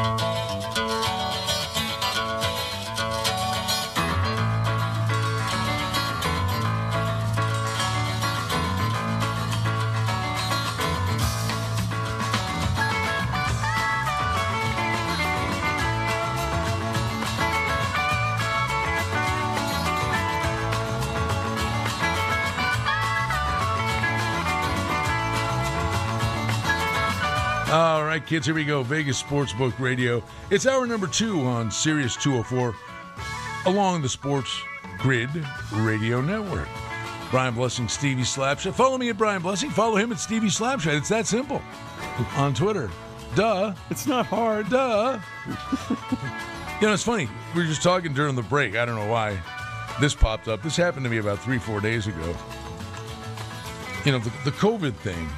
All kids, here we go. Vegas Sportsbook Radio. It's hour number two on Sirius 204 along the Sports Grid Radio Network. Brian Blessing, Stevie Slapshot. Follow me at Brian Blessing. Follow him at Stevie Slapshot. It's that simple. On Twitter. Duh. It's not hard. Duh. you know, it's funny. We were just talking during the break. I don't know why this popped up. This happened to me about three, four days ago. You know, the, the COVID thing.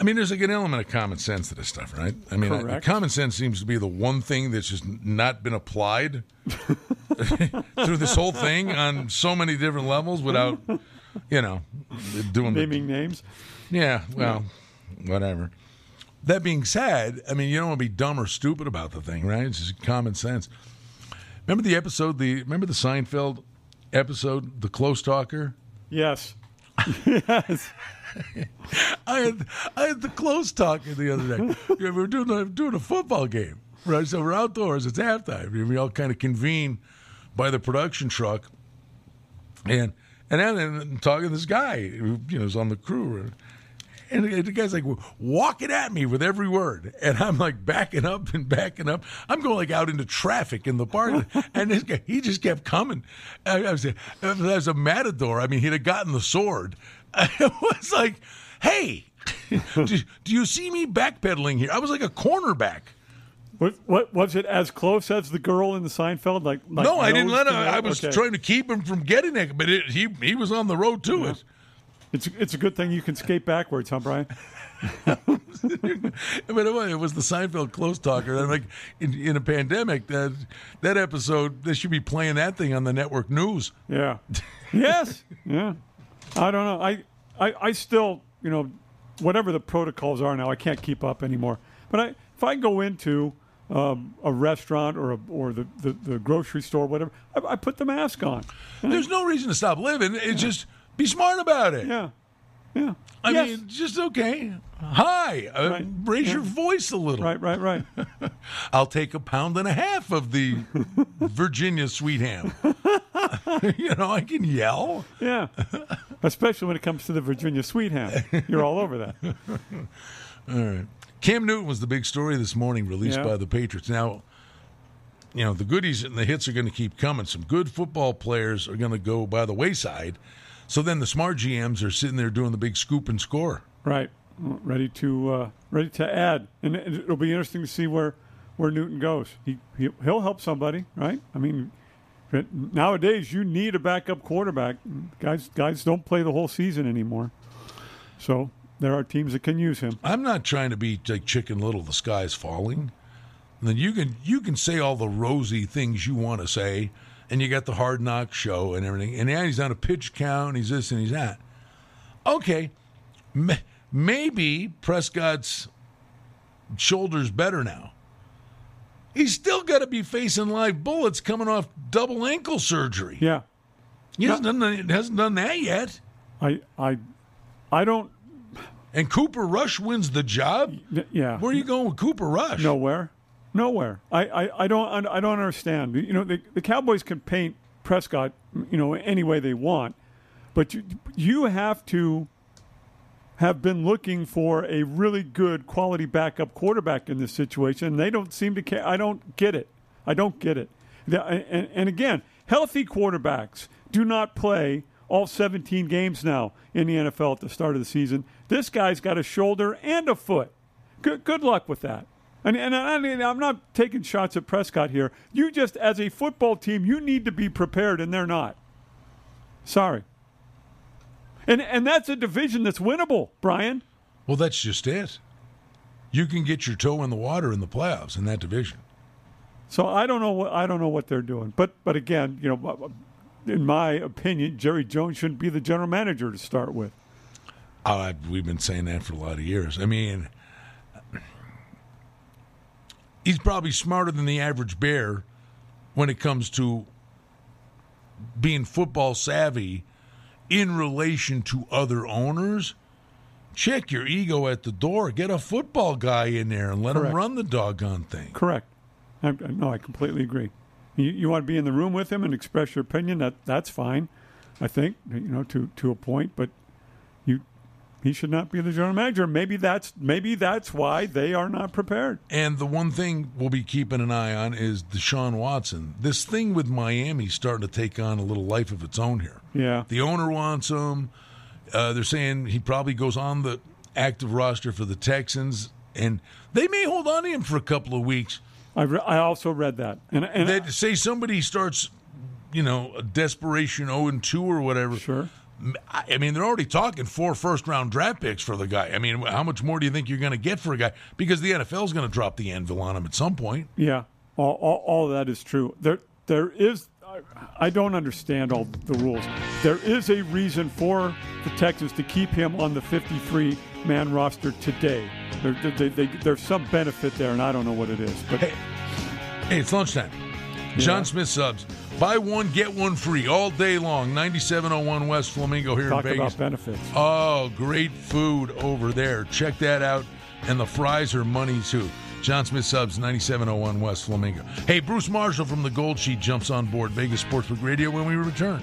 I mean, there's like an element of common sense to this stuff, right? I mean, I, common sense seems to be the one thing that's just not been applied through this whole thing on so many different levels without, you know, doing the Naming names. yeah, well, whatever. That being said, I mean, you don't want to be dumb or stupid about the thing, right? It's just common sense. Remember the episode, the remember the Seinfeld episode, The Close Talker? Yes. yes. I had I had the close talker the other day. we were doing a, doing a football game, right? So we're outdoors. It's halftime. We all kind of convene by the production truck, and and then and talking to this guy who you know is on the crew. And the the guy's like walking at me with every word, and I'm like backing up and backing up. I'm going like out into traffic in the park, and this guy he just kept coming. I, I was I was a matador. I mean, he'd have gotten the sword. It was like, hey, do, do you see me backpedaling here? I was like a cornerback. What, what was it? As close as the girl in the Seinfeld? Like, like no, I didn't let him. I was Okay. trying to keep him from getting it, but it, he he was on the road to it. It's it's a good thing you can skate backwards, huh, Brian? but it was, it was the Seinfeld close talker. I'm like in, in a pandemic, that that episode they should be playing that thing on the network news. Yeah. yes. Yeah. I don't know. I, I I still you know whatever the protocols are now, I can't keep up anymore. But I if I go into um, a restaurant or a, or the, the, the grocery store, whatever, I, I put the mask on. There's no reason to stop living. It's just be smart about it. Yeah. Yeah. I Yes. mean, just okay. Hi, uh, Right. raise your voice a little. Right. Right. Right. I'll take a pound and a half of the Virginia sweet ham. you know, I can yell. Yeah. Especially when it comes to the Virginia sweet ham. You're all over that. All right. Cam Newton was the big story this morning, released Yeah. by the Patriots. Now, you know, the goodies and the hits are going to keep coming. Some good football players are going to go by the wayside. So then the smart GMs are sitting there doing the big scoop and score. Right. Ready to uh, ready to add, and it- it'll be interesting to see where where Newton goes. He, he he'll help somebody, right? I mean, nowadays you need a backup quarterback. Guys guys don't play the whole season anymore, so there are teams that can use him. I'm not trying to be like Chicken Little. The sky's falling. And then you can you can say all the rosy things you want to say, and you got the hard knock show and everything. And yeah, he's on a pitch count. He's this and he's that. Okay, maybe Prescott's shoulders better now. He's still got to be facing live bullets coming off double ankle surgery. Yeah, He hasn't done, that- hasn't done that yet. I I I don't. And Cooper Rush wins the job. Yeah, Where are you going with Cooper Rush? Nowhere. Nowhere. I, I, I don't I don't understand. You know, the, the Cowboys can paint Prescott, you know, any way they want, but you you have to have been looking for a really good quality backup quarterback in this situation. They don't seem to care. I don't get it. I don't get it. And, and again, healthy quarterbacks do not play all 17 games now in the NFL at the start of the season. This guy's got a shoulder and a foot. Good, good luck with that. And, and I mean, I'm not taking shots at Prescott here. You just, as a football team, you need to be prepared, and they're not. Sorry. And and that's a division that's winnable, Brian. Well, that's just it. You can get your toe in the water in the playoffs in that division. So I don't know what I don't know what they're doing. But but again, you know, in my opinion, Jerry Jones shouldn't be the general manager to start with. Uh, we've been saying that for a lot of years. I mean, he's probably smarter than the average bear when it comes to being football savvy in relation to other owners. Check your ego at the door. Get a football guy in there and let Correct. him run the doggone thing. Correct. I, I- no, I completely agree. You, you want to be in the room with him and express your opinion. That that's fine. I think you know to to a point, but he should not be the general manager. Maybe that's maybe that's why they are not prepared. And the one thing we'll be keeping an eye on is Deshaun Watson. This thing with Miami starting to take on a little life of its own here. Yeah. The owner wants him. Uh, they're saying he probably goes on the active roster for the Texans, and they may hold on to him for a couple of weeks. I, re- I also read that, and and They say somebody starts, you know, a desperation zero and two or whatever. sure. I mean, they're already talking four first round draft picks for the guy. I mean, how much more do you think you're going to get for a guy? Because the NFL is going to drop the anvil on him at some point. Yeah, all, all, all that is true. There, there is. I- I don't understand all the rules. There is a reason for the Texans to keep him on the 53 man roster today. There, there- they, they, there's some benefit there, and I don't know what it is. But Hey, hey, it's lunchtime. John Smith subs. Buy one, get one free all day long. 9701 West Flamingo here talk in Vegas. about benefits. Oh, great food over there. Check that out. And the fries are money too. John Smith subs 9701 West Flamingo. Hey, Bruce Marshall from the Gold Sheet jumps on board Vegas Sportsbook Radio when we return.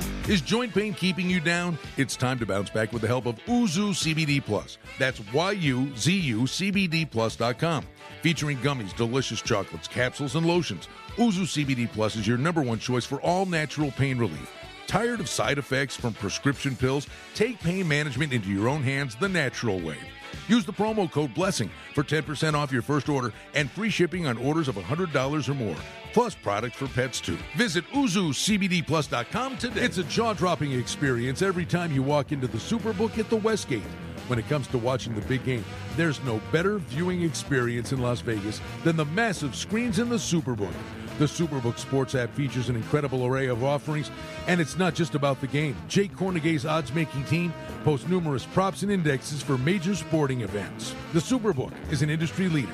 Is joint pain keeping you down? It's time to bounce back with the help of Yuzu CBD Plus. That's Y-U-Z-U CBDPlus.com. Featuring gummies, delicious chocolates, capsules, and lotions, Yuzu CBD Plus is your number one choice for all natural pain relief. Tired of side effects from prescription pills? Take pain management into your own hands the natural way. Use the promo code BLESSING for 10% off your first order and free shipping on orders of $100 or more. Plus products for pets too. Visit YuzuCBDPlus.com today. It's a jaw-dropping experience every time you walk into the Superbook at the Westgate. When it comes to watching the big game, there's no better viewing experience in Las Vegas than the massive screens in the Superbook. The Superbook Sports app features an incredible array of offerings, and it's not just about the game. Jay Kornegay's odds making team posts numerous props and indexes for major sporting events. The Superbook is an industry leader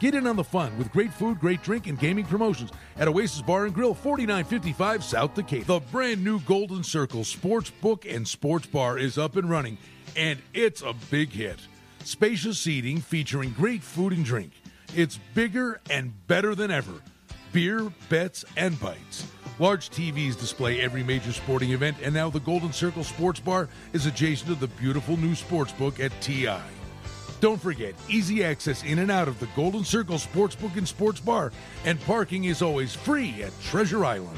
Get in on the fun with great food, great drink, and gaming promotions at Oasis Bar and Grill, 4955 South Decatur. The brand new Golden Circle Sports Book and Sports Bar is up and running, and it's a big hit. Spacious seating featuring great food and drink. It's bigger and better than ever. Beer, bets, and bites. Large TVs display every major sporting event, and now the Golden Circle Sports Bar is adjacent to the beautiful new sports book at TI. Don't forget, easy access in and out of the Golden Circle Sportsbook and Sports Bar, and parking is always free at Treasure Island.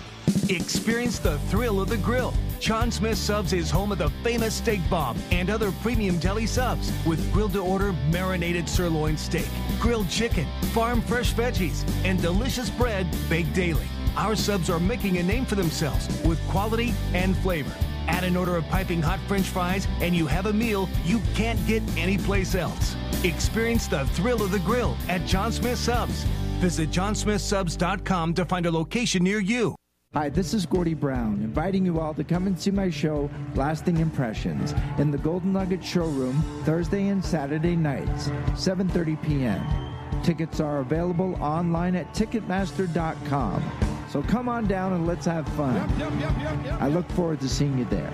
Experience the thrill of the grill. John Smith Subs is home of the famous steak bomb and other premium deli subs with grilled to order marinated sirloin steak, grilled chicken, farm fresh veggies, and delicious bread baked daily. Our subs are making a name for themselves with quality and flavor. Add an order of piping hot french fries, and you have a meal you can't get anyplace else. Experience the thrill of the grill at John Smith Subs. Visit johnsmithsubs.com to find a location near you. Hi, this is Gordie Brown, inviting you all to come and see my show, Lasting Impressions, in the Golden Nugget Showroom Thursday and Saturday nights, 7:30 p.m. Tickets are available online at Ticketmaster.com. So come on down and let's have fun. Yep, yep, yep, I look forward to seeing you there.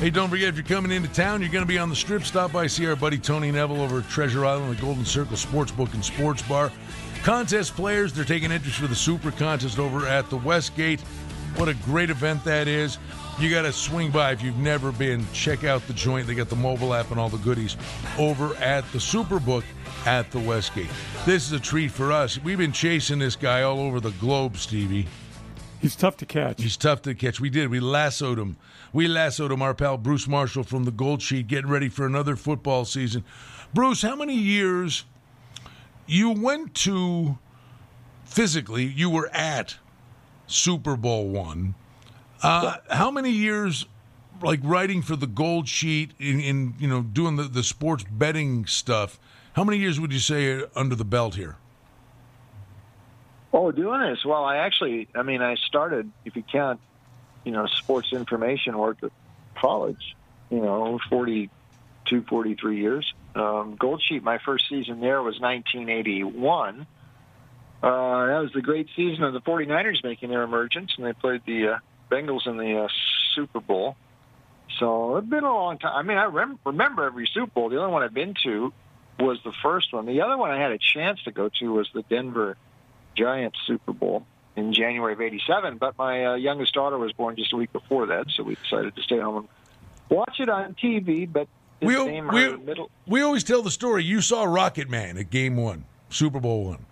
Hey, don't forget if you're coming into town, you're going to be on the strip. Stop by, see our buddy Tony Neville over at Treasure Island, the Golden Circle Sportsbook and Sports Bar. Contest players, they're taking interest for the Super Contest over at the Westgate. What a great event that is. You got to swing by if you've never been. Check out the joint. They got the mobile app and all the goodies over at the Superbook at the Westgate. This is a treat for us. We've been chasing this guy all over the globe, Stevie. He's tough to catch. He's tough to catch. We did. We lassoed him. We lassoed him, our pal Bruce Marshall from the Gold Sheet, getting ready for another football season. Bruce, how many years you went to physically, you were at Super Bowl one. Uh, how many years, like writing for the Gold Sheet in, in you know doing the, the sports betting stuff? How many years would you say under the belt here? Oh, doing this. Well, I actually, I mean, I started, if you count, you know, sports information work at college, you know, 42, 43 years. Um, Gold Sheet, my first season there was 1981. Uh, that was the great season of the 49ers making their emergence, and they played the uh, Bengals in the uh, Super Bowl. So it's been a long time. I mean, I rem- remember every Super Bowl. The only one I've been to was the first one. The other one I had a chance to go to was the Denver Giants Super Bowl in January of '87. But my uh, youngest daughter was born just a week before that, so we decided to stay home and watch it on TV. But we, we, we always tell the story. You saw Rocket Man at Game One, Super Bowl One.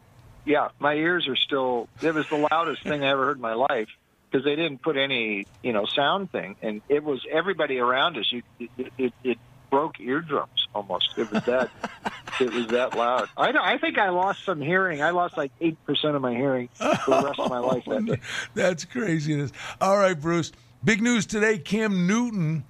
Yeah, my ears are still. It was the loudest thing I ever heard in my life because they didn't put any, you know, sound thing, and it was everybody around us. You, it, it, it broke eardrums almost. It was that. it was that loud. I, I think I lost some hearing. I lost like eight percent of my hearing for the rest of my life that day. That's craziness. All right, Bruce. Big news today. Cam Newton.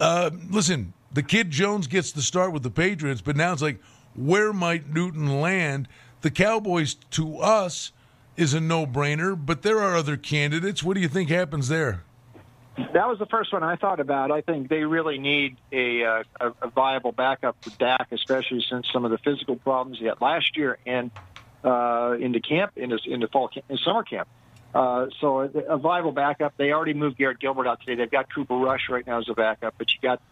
Uh, listen, the kid Jones gets the start with the Patriots, but now it's like, where might Newton land? The Cowboys, to us, is a no-brainer, but there are other candidates. What do you think happens there? That was the first one I thought about. I think they really need a, uh, a viable backup for Dak, especially since some of the physical problems he had last year and uh, into camp, into, into fall camp, in summer camp. Uh, so a, a viable backup. They already moved Garrett Gilbert out today. They've got Cooper Rush right now as a backup, but you got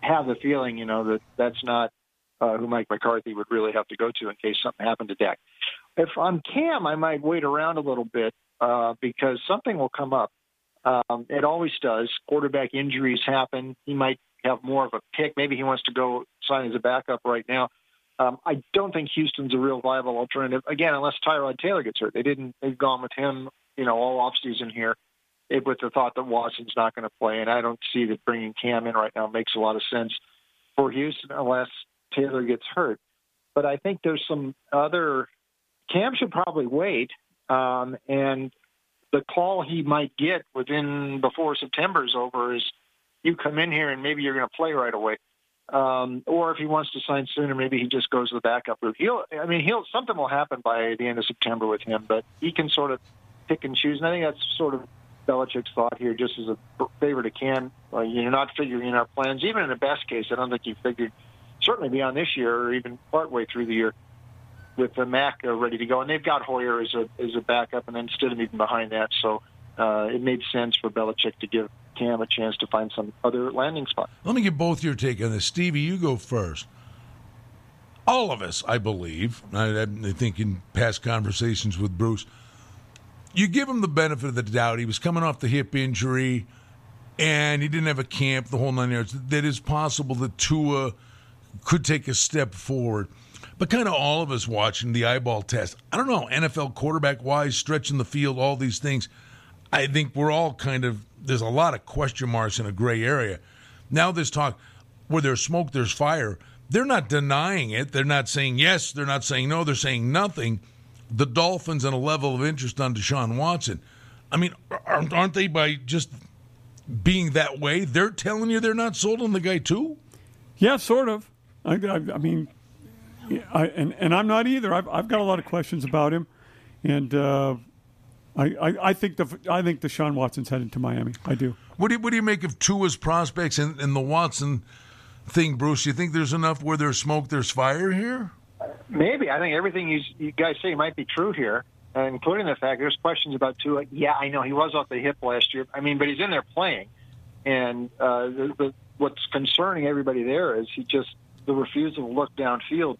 have the feeling, you know, that that's not uh, who Mike McCarthy would really have to go to in case something happened to Dak. If I'm Cam, I might wait around a little bit uh, because something will come up. Um, it always does. Quarterback injuries happen. He might have more of a pick. Maybe he wants to go sign as a backup right now. Um, I don't think Houston's a real viable alternative again, unless Tyrod Taylor gets hurt. They didn't. They've gone with him, you know, all off season here, it, with the thought that Watson's not going to play, and I don't see that bringing Cam in right now makes a lot of sense for Houston unless Taylor gets hurt. But I think there's some other. Cam should probably wait, um, and the call he might get within before September's over is you come in here and maybe you're going to play right away. Um, or if he wants to sign sooner, maybe he just goes to the backup route. He'll, I mean, he'll something will happen by the end of September with him, but he can sort of pick and choose. And I think that's sort of Belichick's thought here, just as a favor to Cam. Uh, you're not figuring in our plans, even in the best case. I don't think you figured certainly beyond this year or even partway through the year with the Mac uh, ready to go, and they've got Hoyer as a as a backup, and then Stidham even behind that. So uh, it made sense for Belichick to give Cam a chance to find some other landing spot. Let me get both your take on this, Stevie. You go first. All of us, I believe, I, I think in past conversations with Bruce, you give him the benefit of the doubt. He was coming off the hip injury, and he didn't have a camp the whole nine yards. That is possible that Tua could take a step forward but kind of all of us watching the eyeball test. I don't know, NFL quarterback wise, stretching the field, all these things. I think we're all kind of, there's a lot of question marks in a gray area. Now, this talk where there's smoke, there's fire. They're not denying it. They're not saying yes. They're not saying no. They're saying nothing. The Dolphins and a level of interest on Deshaun Watson. I mean, aren't they by just being that way? They're telling you they're not sold on the guy too. Yeah, sort of. I, I, I mean, I, and and I'm not either. I've I've got a lot of questions about him, and uh, I, I, I think the I think Deshaun Watson's headed to Miami. I do. What do you, what do you make of Tua's prospects and, and the Watson thing, Bruce? You think there's enough where there's smoke, there's fire here? Maybe. I think everything you, you guys say might be true here, uh, including the fact there's questions about Tua. Yeah, I know he was off the hip last year. I mean, but he's in there playing, and uh, the, the what's concerning everybody there is he just the refusal to look downfield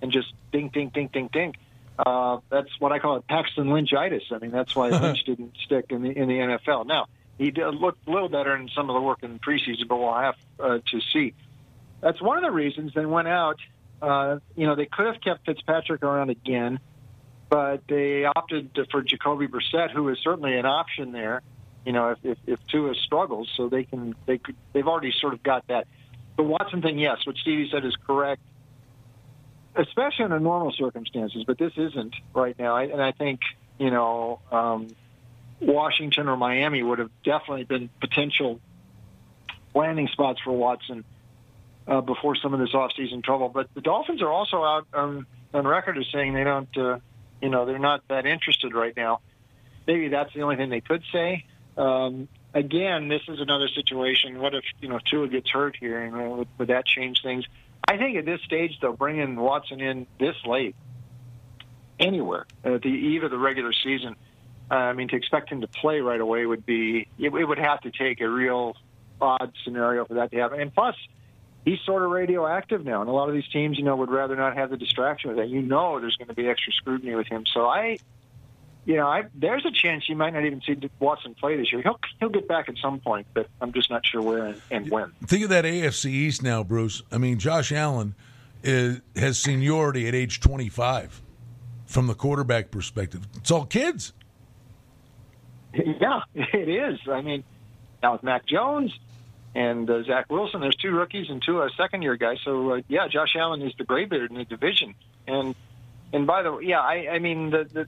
and just ding, ding, ding, ding, ding. Uh, that's what I call it Paxton Lynchitis. I mean, that's why Lynch didn't stick in the in the NFL. Now he did look a little better in some of the work in preseason, but we'll have uh, to see. That's one of the reasons they went out. Uh, you know, they could have kept Fitzpatrick around again, but they opted for Jacoby Brissett, who is certainly an option there. You know, if if, if Tua struggles, so they can they could they've already sort of got that. The Watson thing, yes, what Stevie said is correct especially under normal circumstances, but this isn't right now. And I think you know um, Washington or Miami would have definitely been potential landing spots for Watson uh, before some of this offseason trouble. But the Dolphins are also out um, on record as saying they don't, uh, you know, they're not that interested right now. Maybe that's the only thing they could say. Um, again, this is another situation. What if you know Tua gets hurt here, and uh, would, would that change things? I think at this stage, though, bringing Watson in this late, anywhere at the eve of the regular season, uh, I mean, to expect him to play right away would be it, it would have to take a real odd scenario for that to happen. And plus, he's sort of radioactive now, and a lot of these teams, you know, would rather not have the distraction with that. You know, there's going to be extra scrutiny with him. So I, you know, I, there's a chance you might not even see Watson play this year. He'll he'll get back at some point, but I'm just not sure where and, and when. Think of that AFC East now, Bruce. I mean, Josh Allen is, has seniority at age 25 from the quarterback perspective. It's all kids. Yeah, it is. I mean, now with Mac Jones and uh, Zach Wilson, there's two rookies and two uh, second year guys. So uh, yeah, Josh Allen is the graybeard in the division. And and by the way, yeah, I, I mean the, the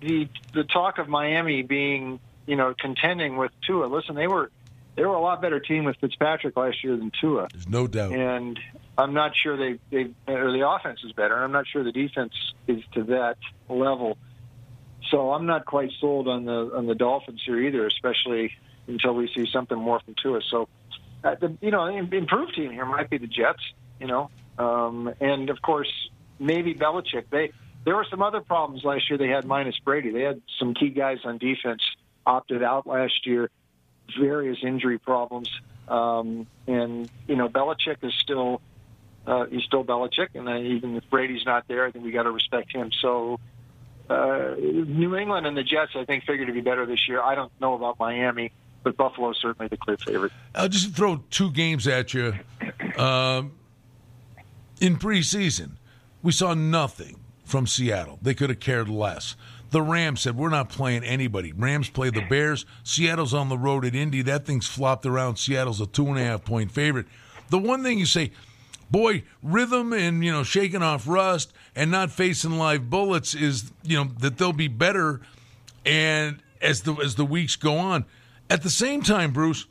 the the talk of Miami being you know contending with Tua. Listen, they were they were a lot better team with Fitzpatrick last year than Tua. There's no doubt. And I'm not sure they they or the offense is better. I'm not sure the defense is to that level. So I'm not quite sold on the on the Dolphins here either, especially until we see something more from Tua. So, uh, the you know an improved team here might be the Jets. You know, um, and of course maybe Belichick. They there were some other problems last year they had minus Brady. They had some key guys on defense opted out last year, various injury problems, um, and you know Belichick is still uh, he's still Belichick, and even if Brady's not there, I think we got to respect him. So uh, New England and the Jets, I think, figure to be better this year. I don't know about Miami, but Buffalo is certainly the clear favorite. I'll just throw two games at you. Um, in preseason, we saw nothing from Seattle. They could have cared less. The Rams said, We're not playing anybody. Rams play the Bears. Seattle's on the road at Indy. That thing's flopped around. Seattle's a two and a half point favorite. The one thing you say, boy, rhythm and you know shaking off rust and not facing live bullets is you know that they'll be better, and as the as the weeks go on. At the same time, Bruce,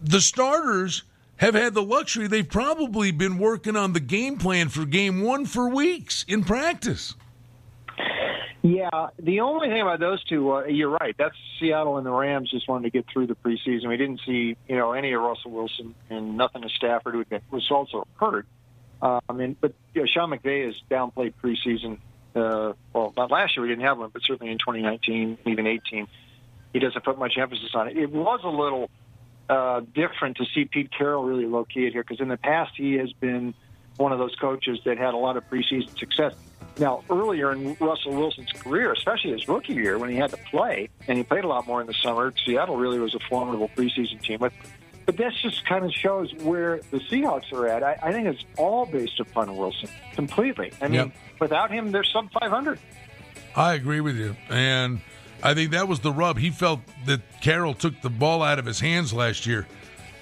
the starters have had the luxury. They've probably been working on the game plan for game one for weeks in practice. Yeah, the only thing about those two, uh, you're right. That's Seattle and the Rams just wanted to get through the preseason. We didn't see, you know, any of Russell Wilson and nothing of Stafford, who was also hurt. Um, and but you know, Sean McVay has downplayed preseason. Uh, well, not last year we didn't have one, but certainly in 2019, even 18, he doesn't put much emphasis on it. It was a little uh, different to see Pete Carroll really locate here because in the past he has been one of those coaches that had a lot of preseason success. Now, earlier in Russell Wilson's career, especially his rookie year when he had to play, and he played a lot more in the summer, Seattle really was a formidable preseason team. But, but this just kind of shows where the Seahawks are at. I, I think it's all based upon Wilson completely. I mean, yep. without him, they're sub 500. I agree with you. And I think that was the rub. He felt that Carroll took the ball out of his hands last year,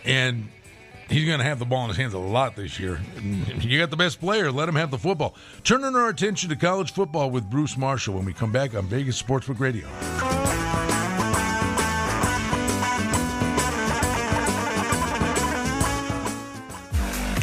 and he's going to have the ball in his hands a lot this year. You got the best player, let him have the football. Turning our attention to college football with Bruce Marshall when we come back on Vegas Sportsbook Radio.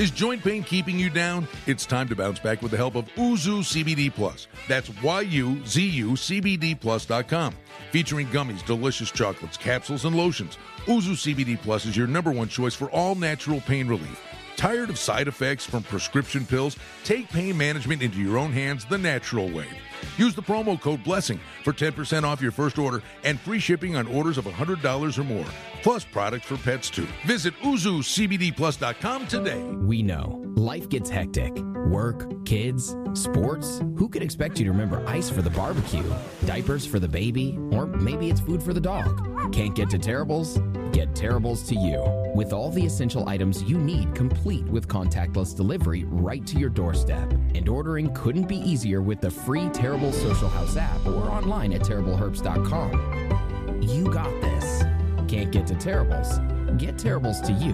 Is joint pain keeping you down? It's time to bounce back with the help of Yuzu CBD Plus. That's Y-U-Z-U CBD Plus.com. Featuring gummies, delicious chocolates, capsules, and lotions. Yuzu CBD Plus is your number one choice for all natural pain relief. Tired of side effects from prescription pills? Take pain management into your own hands the natural way. Use the promo code BLESSING for 10% off your first order and free shipping on orders of $100 or more, plus products for pets too. Visit YuzuCBDPlus.com today. We know life gets hectic. Work, kids, sports. Who could expect you to remember ice for the barbecue, diapers for the baby, or maybe it's food for the dog? Can't get to Terribles? Get Terribles to you. With all the essential items you need complete with contactless delivery right to your doorstep. And ordering couldn't be easier with the free Terrible Social House app or online at terribleherbst.com. You got this. Can't get to Terribles? Get Terribles to you.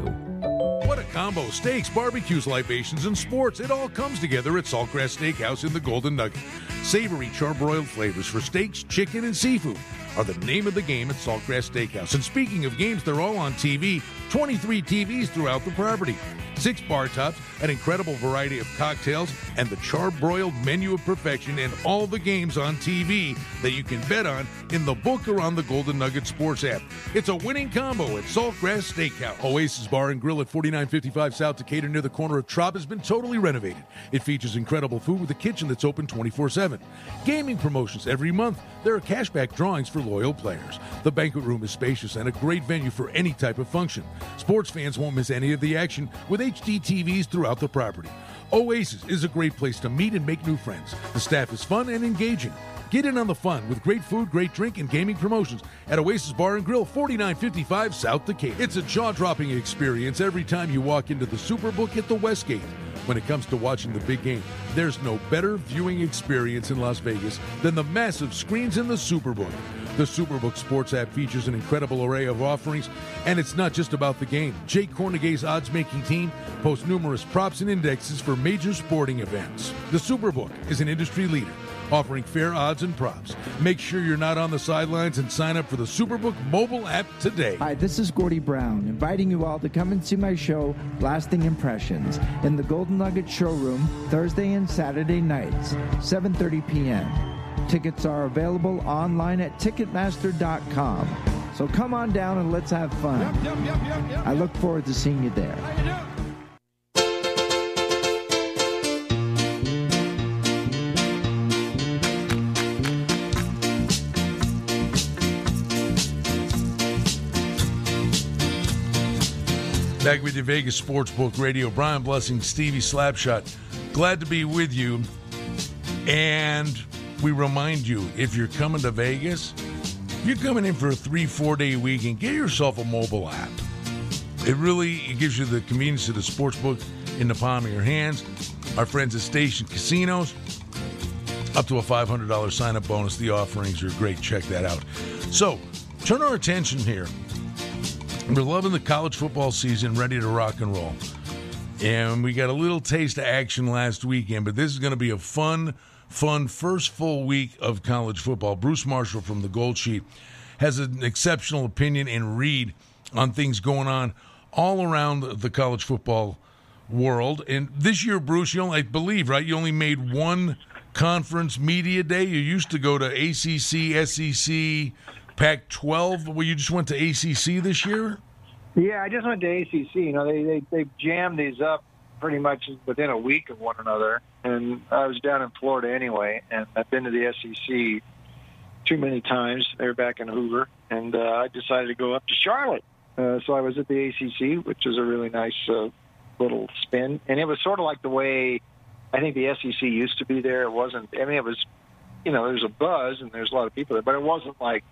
What a combo! Steaks, barbecues, libations, and sports. It all comes together at Saltgrass Steakhouse in the Golden Nugget. Savory charbroiled flavors for steaks, chicken, and seafood are the name of the game at Saltgrass Steakhouse. And speaking of games, they're all on TV 23 TVs throughout the property. Six bar tops, an incredible variety of cocktails, and the charbroiled menu of perfection, and all the games on TV that you can bet on in the book or on the Golden Nugget Sports app. It's a winning combo at Saltgrass Steakhouse. Oasis Bar and Grill at 4955 South Decatur near the corner of Trop has been totally renovated. It features incredible food with a kitchen that's open 24 7. Gaming promotions every month. There are cashback drawings for loyal players. The banquet room is spacious and a great venue for any type of function. Sports fans won't miss any of the action with HD TVs throughout the property. Oasis is a great place to meet and make new friends. The staff is fun and engaging. Get in on the fun with great food, great drink, and gaming promotions at Oasis Bar and Grill, 4955 South Decatur. It's a jaw-dropping experience every time you walk into the Superbook at the Westgate. When it comes to watching the big game, there's no better viewing experience in Las Vegas than the massive screens in the Superbook. The Superbook Sports app features an incredible array of offerings, and it's not just about the game. Jay Kornegay's odds making team posts numerous props and indexes for major sporting events. The Superbook is an industry leader offering fair odds and props. Make sure you're not on the sidelines and sign up for the Superbook mobile app today. Hi, this is Gordie Brown, inviting you all to come and see my show, Lasting Impressions, in the Golden Nugget Showroom Thursday and Saturday nights, 7:30 p.m. Tickets are available online at Ticketmaster.com. So come on down and let's have fun. I look forward to seeing you there. Back with your Vegas Sportsbook Radio. Brian Blessing, Stevie Slapshot. Glad to be with you. And we remind you if you're coming to Vegas, you're coming in for a three, four day weekend, get yourself a mobile app. It really it gives you the convenience of the sports book in the palm of your hands. Our friends at Station Casinos, up to a $500 sign up bonus. The offerings are great. Check that out. So, turn our attention here. We're loving the college football season, ready to rock and roll. And we got a little taste of action last weekend, but this is going to be a fun, fun first full week of college football. Bruce Marshall from the Gold Sheet has an exceptional opinion and read on things going on all around the college football world. And this year, Bruce, you only, I believe, right? You only made one conference media day. You used to go to ACC, SEC, Pac 12. Well, you just went to ACC this year? Yeah, I just went to ACC. You know, they, they, they jammed these up pretty much within a week of one another. And I was down in Florida anyway, and I've been to the SEC too many times. They're back in Hoover, and uh, I decided to go up to Charlotte. Uh, so I was at the ACC, which is a really nice uh, little spin, and it was sort of like the way I think the SEC used to be there. It wasn't. I mean, it was, you know, there's a buzz and there's a lot of people there, but it wasn't like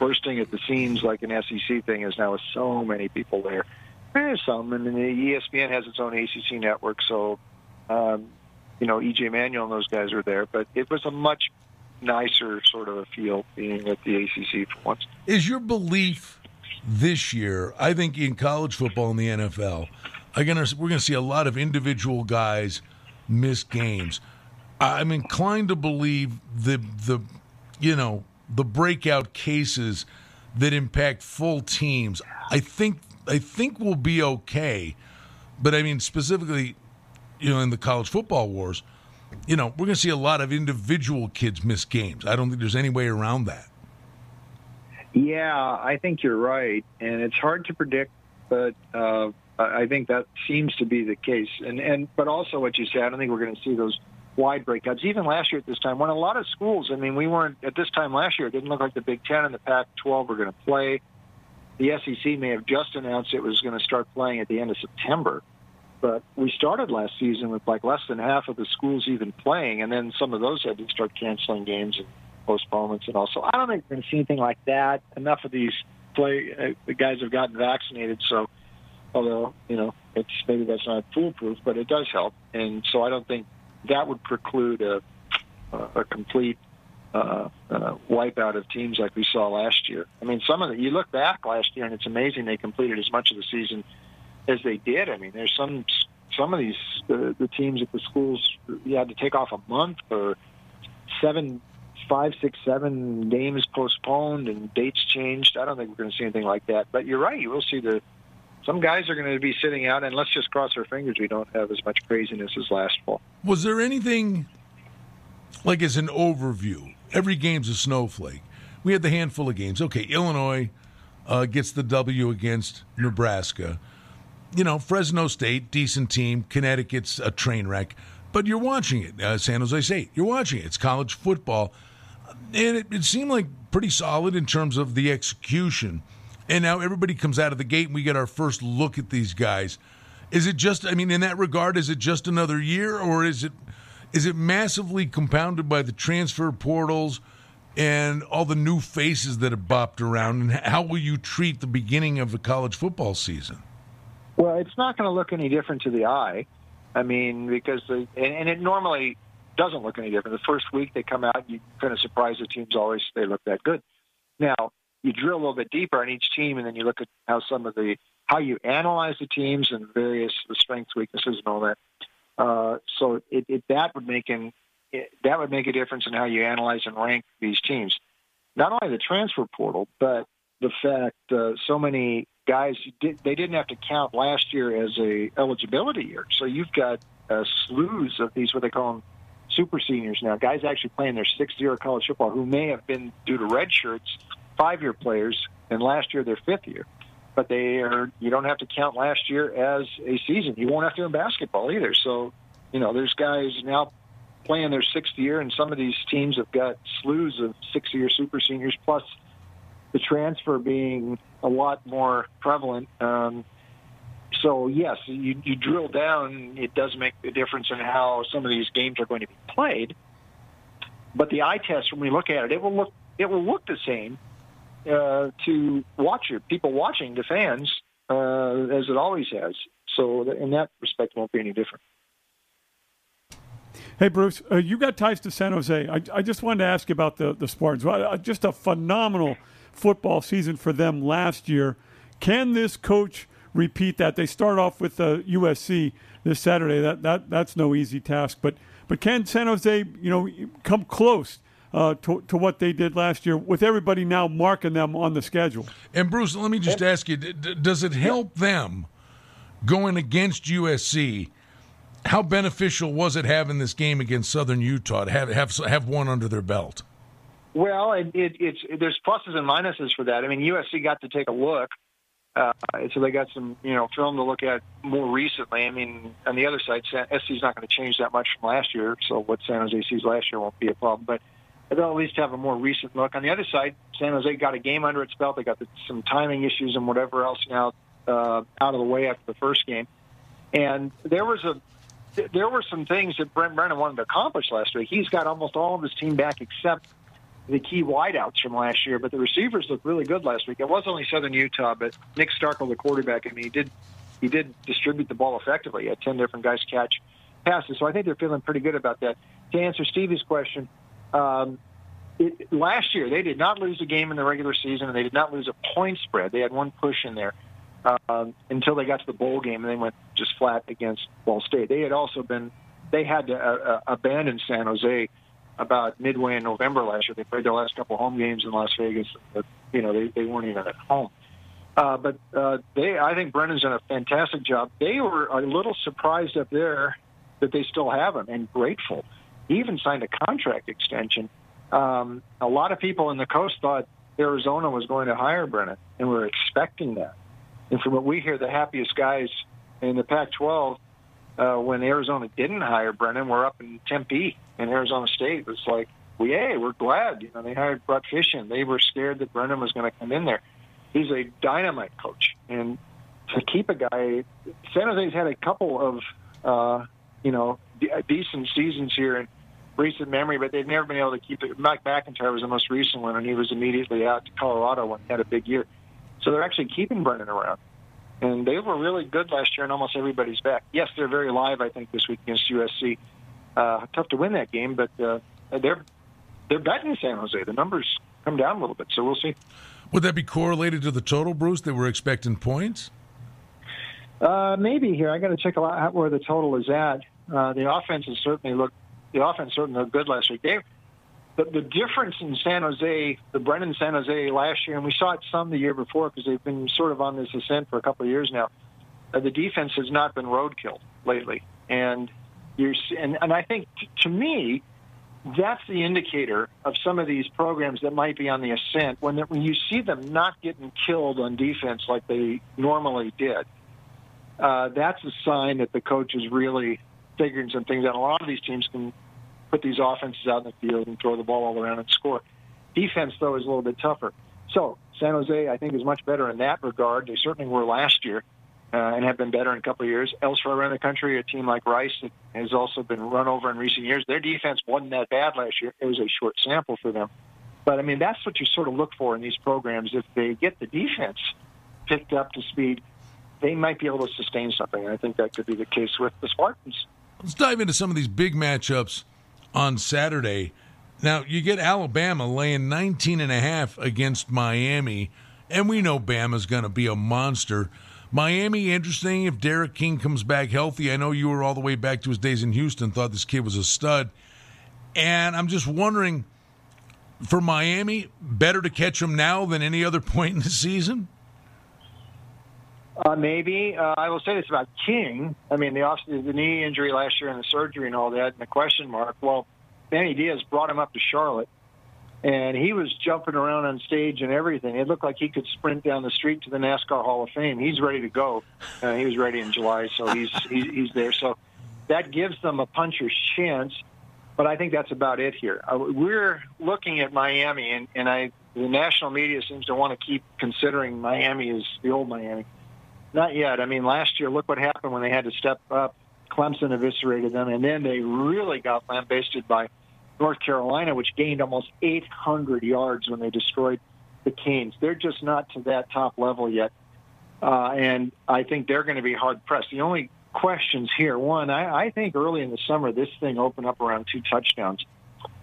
bursting at the seams like an SEC thing is now with so many people there. There's some, and then the ESPN has its own ACC network, so um, you know EJ Manuel and those guys are there. But it was a much nicer sort of a feel being at the ACC for once. Is your belief this year? I think in college football and the NFL, are gonna we're going to see a lot of individual guys miss games. I'm inclined to believe the the you know the breakout cases that impact full teams. I think I think we'll be okay. but I mean specifically, you know, in the college football wars, you know, we're going to see a lot of individual kids miss games. I don't think there's any way around that. Yeah, I think you're right, and it's hard to predict, but uh, I think that seems to be the case. And and but also what you said, I don't think we're going to see those wide breakouts. Even last year at this time, when a lot of schools, I mean, we weren't at this time last year. It didn't look like the Big Ten and the Pac-12 were going to play. The SEC may have just announced it was going to start playing at the end of September, but we started last season with like less than half of the schools even playing, and then some of those had to start canceling games and postponements and all. So I don't think we're going to see anything like that. Enough of these play uh, the guys have gotten vaccinated, so although you know it's maybe that's not foolproof, but it does help, and so I don't think that would preclude a a complete uh, uh, wipeout of teams like we saw last year. I mean, some of the you look back last year, and it's amazing they completed as much of the season as they did. I mean, there's some some of these uh, the teams at the schools you had to take off a month or seven, five, six, seven games postponed and dates changed. I don't think we're going to see anything like that. But you're right, you will see the some guys are going to be sitting out, and let's just cross our fingers we don't have as much craziness as last fall. Was there anything like as an overview? Every game's a snowflake. We had the handful of games. Okay, Illinois uh, gets the W against Nebraska. You know, Fresno State, decent team. Connecticut's a train wreck. But you're watching it. Uh, San Jose State, you're watching it. It's college football. And it, it seemed like pretty solid in terms of the execution. And now everybody comes out of the gate and we get our first look at these guys. Is it just, I mean, in that regard, is it just another year or is it is it massively compounded by the transfer portals and all the new faces that have bopped around? And how will you treat the beginning of the college football season? Well, it's not going to look any different to the eye. I mean, because the, and, and it normally doesn't look any different. The first week they come out, you kind of surprise the teams always they look that good. Now you drill a little bit deeper on each team, and then you look at how some of the how you analyze the teams and various the strengths, weaknesses, and all that. Uh, so it, it, that would make an, it, that would make a difference in how you analyze and rank these teams. Not only the transfer portal, but the fact uh, so many guys they didn't have to count last year as a eligibility year. So you've got uh, slews of these what they call them super seniors now, guys actually playing their sixth year of college football who may have been due to red shirts five year players, and last year their fifth year but they are you don't have to count last year as a season. You won't have to in basketball either. So, you know, there's guys now playing their sixth year, and some of these teams have got slews of six-year super seniors, plus the transfer being a lot more prevalent. Um, so yes, you, you drill down, it does make a difference in how some of these games are going to be played. But the eye test, when we look at it, it will look it will look the same uh, to watcher, people watching, the fans, uh, as it always has. So in that respect, it won't be any different. Hey, Bruce, uh, you got ties to San Jose. I, I, just wanted to ask you about the, the Spartans. Uh, just a phenomenal football season for them last year. Can this coach repeat that? They start off with uh, USC this Saturday. That, that That's no easy task. But, but can San Jose, you know, come close uh, to, to what they did last year, with everybody now marking them on the schedule. And Bruce, let me just ask you: Does it help them going against USC? How beneficial was it having this game against Southern Utah to have have have one under their belt? Well, it, it, it's there's pluses and minuses for that. I mean, USC got to take a look, uh, so they got some you know film to look at more recently. I mean, on the other side, SC's not going to change that much from last year, so what San Jose sees last year won't be a problem. But they'll at least have a more recent look. On the other side, San Jose got a game under its belt. They got the, some timing issues and whatever else now uh, out of the way after the first game. And there was a there were some things that Brent Brennan wanted to accomplish last week. He's got almost all of his team back except the key wideouts from last year. But the receivers looked really good last week. It was only Southern Utah, but Nick Starkel, the quarterback, I mean, he did he did distribute the ball effectively. He had ten different guys catch passes, so I think they're feeling pretty good about that. To answer Stevie's question, um, it, last year, they did not lose a game in the regular season, and they did not lose a point spread. They had one push in there um, until they got to the bowl game, and they went just flat against Ball State. They had also been they had to uh, uh, abandon San Jose about midway in November last year. They played their last couple home games in Las Vegas, but you know they, they weren't even at home. Uh, but uh, they, I think Brennan's done a fantastic job. They were a little surprised up there that they still have him and grateful. He even signed a contract extension. Um, a lot of people in the coast thought Arizona was going to hire Brennan, and we are expecting that. And from what we hear, the happiest guys in the Pac-12 uh, when Arizona didn't hire Brennan were up in Tempe in Arizona State. Was like, well, yay, we're glad. You know, they hired Brett Fishen. They were scared that Brennan was going to come in there. He's a dynamite coach, and to keep a guy, San Jose's had a couple of, uh, you know, d- decent seasons here in recent memory, but they've never been able to keep it. Mike MacIntyre was the most recent one, and he was immediately out to Colorado and had a big year. So they're actually keeping Brennan around. And they were really good last year, and almost everybody's back. Yes, they're very live, I think, this week against USC. Uh, tough to win that game, but uh, they're they're betting San Jose. The numbers come down a little bit, so we'll see. Would that be correlated to the total, Bruce? That we're expecting points. Uh, maybe here. I got to check out where the total is at. Uh, the offense has certainly looked. The offense certainly looked good last week. They the, the difference in San Jose, the Brennan San Jose last year, and we saw it some the year before because they've been sort of on this ascent for a couple of years now. Uh, the defense has not been roadkill lately, and you're and, and I think t- to me, that's the indicator of some of these programs that might be on the ascent when when you see them not getting killed on defense like they normally did. Uh, that's a sign that the coach is really figuring some things out. A lot of these teams can put these offenses out in the field and throw the ball all around and score. Defense, though, is a little bit tougher. So San Jose, I think, is much better in that regard. They certainly were last year uh, and have been better in a couple of years. Elsewhere around the country, a team like Rice has also been run over in recent years. Their defense wasn't that bad last year. It was a short sample for them. But, I mean, that's what you sort of look for in these programs. If they get the defense picked up to speed, they might be able to sustain something. And I think that could be the case with the Spartans. Let's dive into some of these big matchups on Saturday. Now, you get Alabama laying 19 and a half against Miami, and we know Bama's going to be a monster. Miami, interesting if D'Eriq King comes back healthy. I know you were all the way back to his days in Houston, thought this kid was a stud. And I'm just wondering for Miami, better to catch him now than any other point in the season? Uh, maybe. Uh, I will say this about King. I mean, the, off- the knee injury last year and the surgery and all that, and the question mark. Well, Manny Diaz brought him up to Charlotte, and he was jumping around on stage and everything. It looked like he could sprint down the street to the NASCAR Hall of Fame. He's ready to go. Uh, he was ready in July, so he's he's, there. So that gives them a puncher's chance. But I think that's about it here. Uh, we're looking at Miami, and, and I the national media seems to want to keep considering Miami as the old Miami. Not yet. I mean, last year, look what happened when they had to step up. Clemson eviscerated them, and then they really got lambasted by North Carolina, which gained almost 800 yards when they destroyed the Canes. They're just not to that top level yet, uh, and I think they're going to be hard pressed. The only questions here, one, I, I think early in the summer this thing opened up around two touchdowns,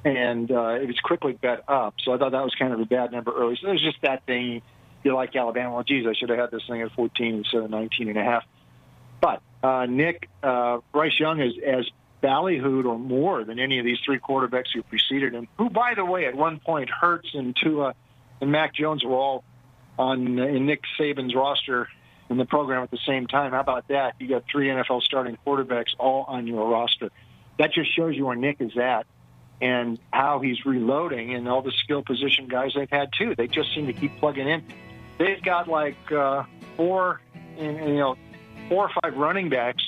and uh, it was quickly bet up. So I thought that was kind of a bad number early. So there's just that thing you like Alabama. Well, geez, I should have had this thing at 14 instead of 19 and a half. But uh, Nick uh, Bryce Young is as ballyhooed or more than any of these three quarterbacks who preceded him. Who, by the way, at one point Hurts and Tua and Mac Jones were all on in Nick Saban's roster in the program at the same time. How about that? You got three NFL starting quarterbacks all on your roster. That just shows you where Nick is at and how he's reloading and all the skill position guys they've had too. They just seem to keep plugging in they've got like uh, four, you know, four or five running backs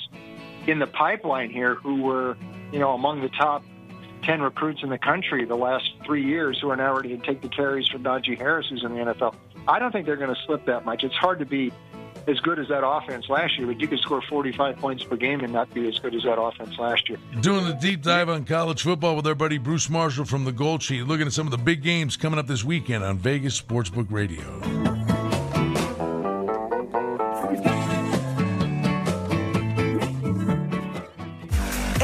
in the pipeline here who were, you know, among the top 10 recruits in the country the last three years who are now ready to take the carries from Najee Harris, who's in the NFL. I don't think they're going to slip that much. It's hard to be as good as that offense last year, but you could score 45 points per game and not be as good as that offense last year. Doing the deep dive on college football with our buddy Bruce Marshall from the Gold Sheet, looking at some of the big games coming up this weekend on Vegas Sportsbook Radio.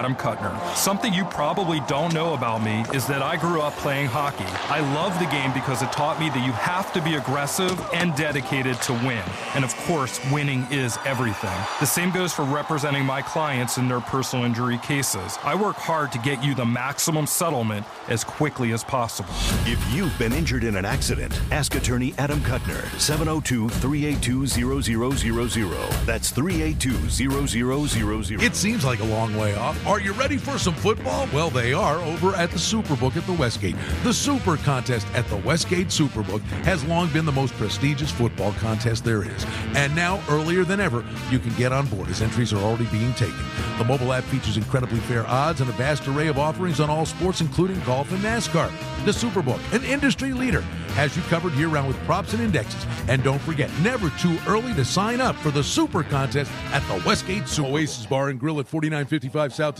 Kuttner. Something you probably don't know about me is that I grew up playing hockey. I love the game because it taught me that you have to be aggressive and dedicated to win. And of course, winning is everything. The same goes for representing my clients in their personal injury cases. I work hard to get you the maximum settlement as quickly as possible. If you've been injured in an accident, ask attorney Adam Kuttner, 702 382 0000. That's 382 0000. It seems like a long way off. Are you ready for some football? Well, they are over at the Superbook at the Westgate. The Super Contest at the Westgate Superbook has long been the most prestigious football contest there is. And now, earlier than ever, you can get on board as entries are already being taken. The mobile app features incredibly fair odds and a vast array of offerings on all sports, including golf and NASCAR. The Superbook, an industry leader, has you covered year round with props and indexes. And don't forget, never too early to sign up for the Super Contest at the Westgate Super Oasis Bar and Grill at 4955 South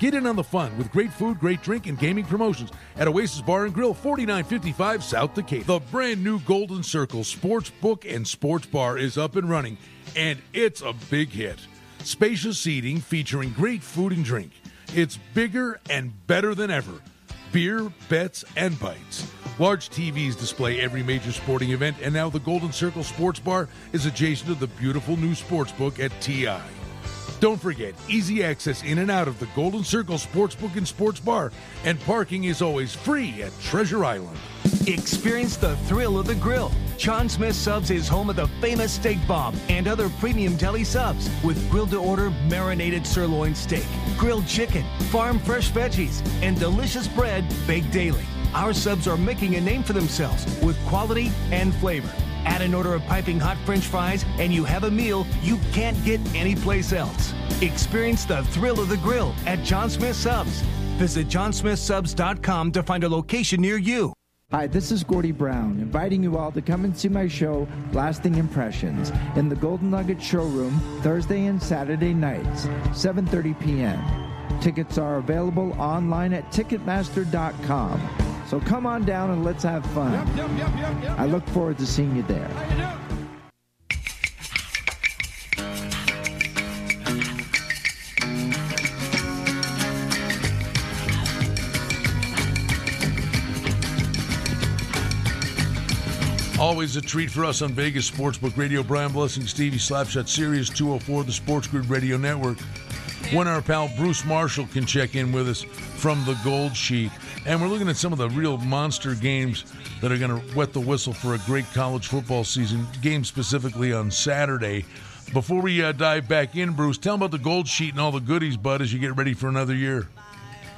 Get in on the fun with great food, great drink, and gaming promotions at Oasis Bar and Grill, 4955 South Decatur. The brand new Golden Circle Sports Book and Sports Bar is up and running, and it's a big hit. Spacious seating featuring great food and drink. It's bigger and better than ever. Beer, bets, and bites. Large TVs display every major sporting event, and now the Golden Circle Sports Bar is adjacent to the beautiful new sports book at TI. Don't forget, easy access in and out of the Golden Circle Sportsbook and Sports Bar, and parking is always free at Treasure Island. Experience the thrill of the grill. John Smith Subs is home of the famous steak bomb and other premium deli subs with grilled to order marinated sirloin steak, grilled chicken, farm fresh veggies, and delicious bread baked daily. Our subs are making a name for themselves with quality and flavor. Add an order of piping hot french fries, and you have a meal you can't get anyplace else. Experience the thrill of the grill at John Smith Subs. Visit johnsmithsubs.com to find a location near you. Hi, this is Gordie Brown, inviting you all to come and see my show, Lasting Impressions, in the Golden Nugget Showroom Thursday and Saturday nights, 7:30 p.m. Tickets are available online at Ticketmaster.com. So come on down and let's have fun. I look forward to seeing you there. Always a treat for us on Vegas Sportsbook Radio. Brian Blessing, Stevie Slapshot, Sirius 204, the Sports Grid Radio Network. When our pal Bruce Marshall can check in with us from the Gold Sheet. And we're looking at some of the real monster games that are going to wet the whistle for a great college football season, game specifically on Saturday. Before we uh, dive back in, Bruce, tell them about the Gold Sheet and all the goodies, bud, as you get ready for another year.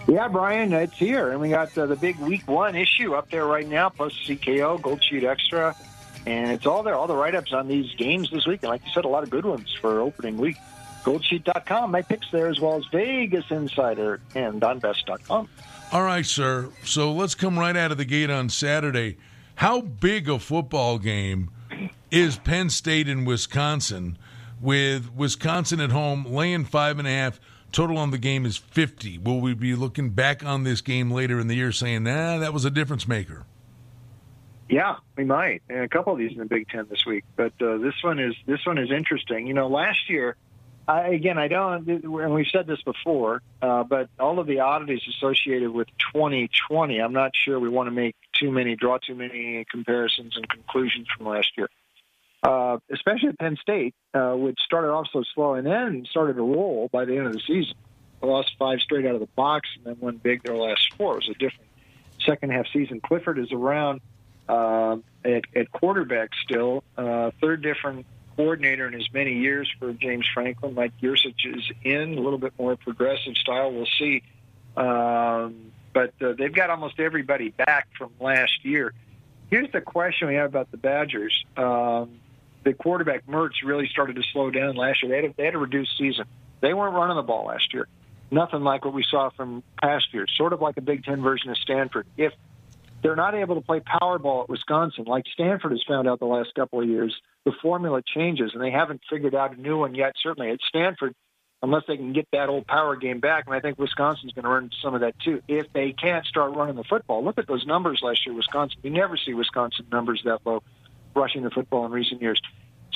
Yeah, Brian, it's here. And we got uh, the big week one issue up there right now, plus CKO, Gold Sheet Extra. And it's all there, all the write ups on these games this week. And like you said, a lot of good ones for opening week. Goldsheet.com, my picks there, as well as Vegas Insider and DonBest.com. All right, sir. So let's come right out of the gate on Saturday. How big a football game is Penn State in Wisconsin with Wisconsin at home laying five and a half? Total on the game is 50. Will we be looking back on this game later in the year saying, nah, that was a difference maker? Yeah, we might. And a couple of these in the Big Ten this week, but uh, this one is this one is interesting. You know, last year, I, again, I don't, and we've said this before, uh, but all of the oddities associated with 2020, I'm not sure we want to make too many, draw too many comparisons and conclusions from last year. Uh, especially at Penn State, uh, which started off so slow and then started to roll by the end of the season. They lost five straight out of the box and then won big their last four. It was a different second half season. Clifford is around uh, at, at quarterback still, uh, third different coordinator in as many years for James Franklin. Mike Yurcich is in a little bit more progressive style. We'll see. Um, but uh, they've got almost everybody back from last year. Here's the question we have about the Badgers. Um, the quarterback Mertz really started to slow down last year. They had a, they had a reduced season. They weren't running the ball last year. Nothing like what we saw from past years. Sort of like a Big Ten version of Stanford. If they're not able to play Powerball at Wisconsin, like Stanford has found out the last couple of years, the formula changes, and they haven't figured out a new one yet. Certainly at Stanford, unless they can get that old power game back. And I think Wisconsin's going to earn some of that too. If they can't start running the football, look at those numbers last year, Wisconsin. You never see Wisconsin numbers that low rushing the football in recent years.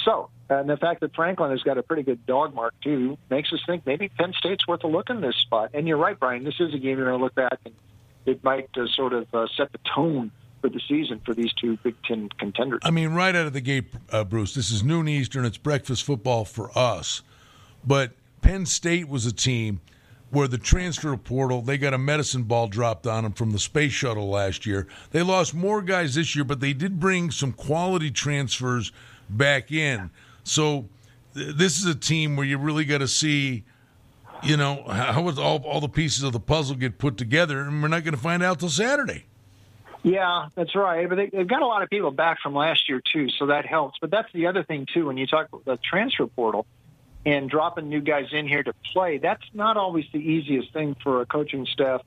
So, and the fact that Franklin has got a pretty good dog mark too makes us think maybe Penn State's worth a look in this spot. And you're right, Brian. This is a game you're going to look back and it might uh, sort of uh, set the tone for the season for these two Big Ten contenders. I mean, right out of the gate, uh, Bruce. This is noon Eastern. It's breakfast football for us, but Penn State was a team where the transfer portal, they got a medicine ball dropped on them from the space shuttle last year. They lost more guys this year, but they did bring some quality transfers back in. So th- this is a team where you really got to see, you know, how all, all the pieces of the puzzle get put together, and we're not going to find out till Saturday. Yeah, that's right. But they, they've got a lot of people back from last year too, so that helps. But that's the other thing too. When you talk about the transfer portal, and dropping new guys in here to play, that's not always the easiest thing for a coaching staff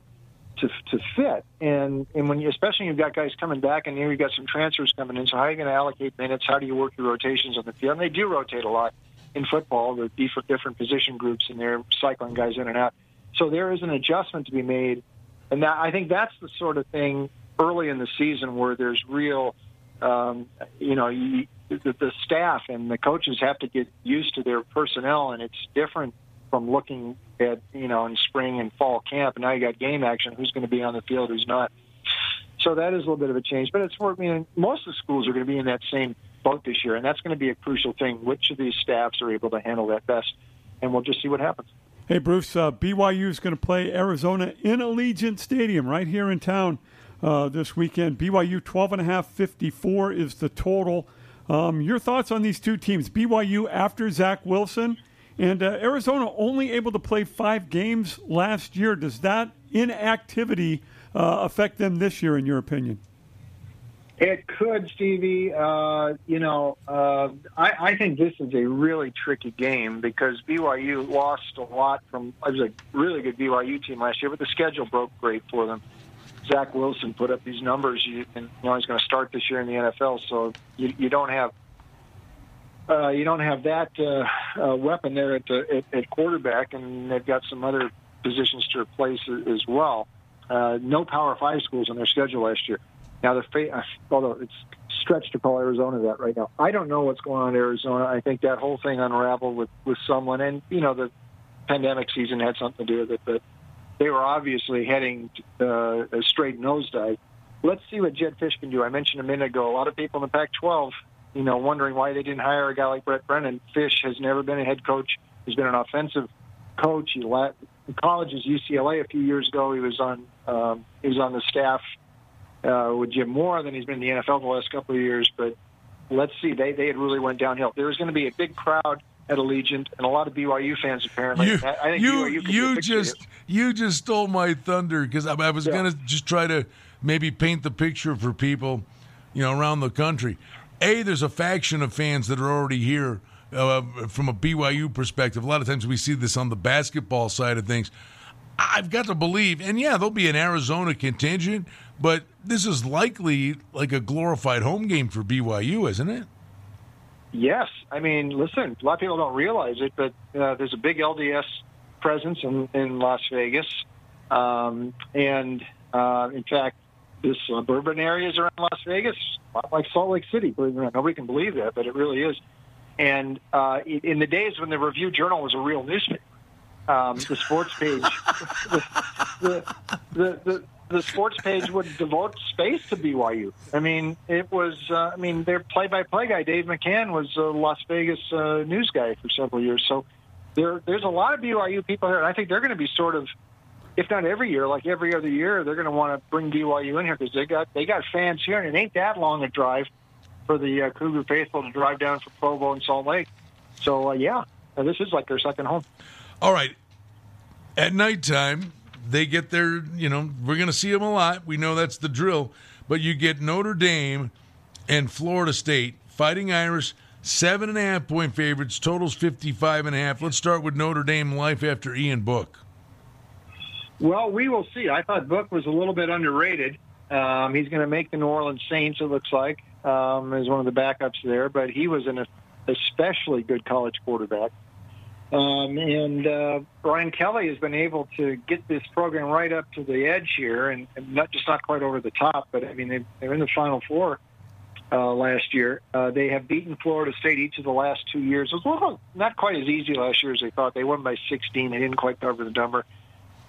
to to fit. And and when you, especially you've got guys coming back, and here you got some transfers coming in. So how are you going to allocate minutes? How do you work your rotations on the field? And they do rotate a lot in football. The different different position groups, and they're cycling guys in and out. So there is an adjustment to be made, and that I think that's the sort of thing early in the season where there's real, um, you know, you, the, the staff and the coaches have to get used to their personnel, and it's different from looking at you know in spring and fall camp. And now you got game action. Who's going to be on the field? Who's not? So that is a little bit of a change, but it's for I mean most of the schools are going to be in that same boat this year, and that's going to be a crucial thing. Which of these staffs are able to handle that best? And we'll just see what happens. Hey, Bruce, uh, BYU is going to play Arizona in Allegiant Stadium right here in town uh, this weekend. BYU 12 and a half, 54 is the total. Um, your thoughts on these two teams? BYU after Zach Wilson and uh, Arizona only able to play five games last year. Does that inactivity uh, affect them this year, in your opinion? It could, Stevie. Uh, you know, uh, I, I think this is a really tricky game because BYU lost a lot from. It was a really good BYU team last year, but the schedule broke great for them. Zach Wilson put up these numbers, you, and you know he's going to start this year in the NFL. So you, you don't have uh, you don't have that uh, uh, weapon there at, the, at, at quarterback, and they've got some other positions to replace as well. Uh, no Power Five schools on their schedule last year. Now the fa- uh, although it's stretched to call Arizona that right now. I don't know what's going on in Arizona. I think that whole thing unraveled with with someone, and you know the pandemic season had something to do with it, but they were obviously heading uh, a straight nosedive. Let's see what Jedd Fisch can do. I mentioned a minute ago, a lot of people in the Pac-12, you know, wondering why they didn't hire a guy like Brent Brennan. Fisch has never been a head coach. He's been an offensive coach. He left colleges UCLA a few years ago. He was on um, he was on the staff uh, with Jim Mora. than he's been in the NFL the last couple of years. But let's see, they they had really went downhill. There's going to be a big crowd at Allegiant, and a lot of BYU fans apparently. You, I think you, you just you just stole my thunder because I, I was Yeah. going to just try to maybe paint the picture for people, you know, around the country. A, there's a faction of fans that are already here uh, from a BYU perspective. A lot of times we see this on the basketball side of things. I've got to believe, and yeah, there'll be an Arizona contingent, but this is likely like a glorified home game for BYU, isn't it? Yes, I mean, listen, a lot of people don't realize it, but uh, there's a big LDS presence in, in Las Vegas, um, and uh, in fact, the suburban areas around Las Vegas, like Salt Lake City. Believe it or not, nobody can believe that, but it really is. And uh, in in the days when the Review Journal was a real newspaper, um, the sports page, the, the, the, the, the sports page would devote space to BYU. I mean, it was, uh, I mean, their play-by-play guy, Dave McCann, was a Las Vegas uh, news guy for several years. So there, there's a lot of BYU people here, and I think they're going to be sort of, if not every year, like every other year, they're going to want to bring BYU in here because they got they got fans here, and it ain't that long a drive for the uh, Cougar faithful to drive down from Provo and Salt Lake. So uh, yeah, this is like their second home. All right. At nighttime, they get their, you know, we're going to see them a lot. We know that's the drill. But you get Notre Dame and Florida State, Fighting Irish, seven and a half point favorites, totals 55 and a half. Let's start with Notre Dame life after Ian Book. Well, we will see. I thought Book was a little bit underrated. Um, he's going to make the New Orleans Saints, it looks like, um, as one of the backups there, but he was an especially good college quarterback. Um, and uh, Brian Kelly has been able to get this program right up to the edge here, and, and not just not quite over the top, but I mean they, they're in the Final Four uh, last year. Uh, they have beaten Florida State each of the last two years. It was a little, not quite as easy last year as they thought. They won by 16. They didn't quite cover the number.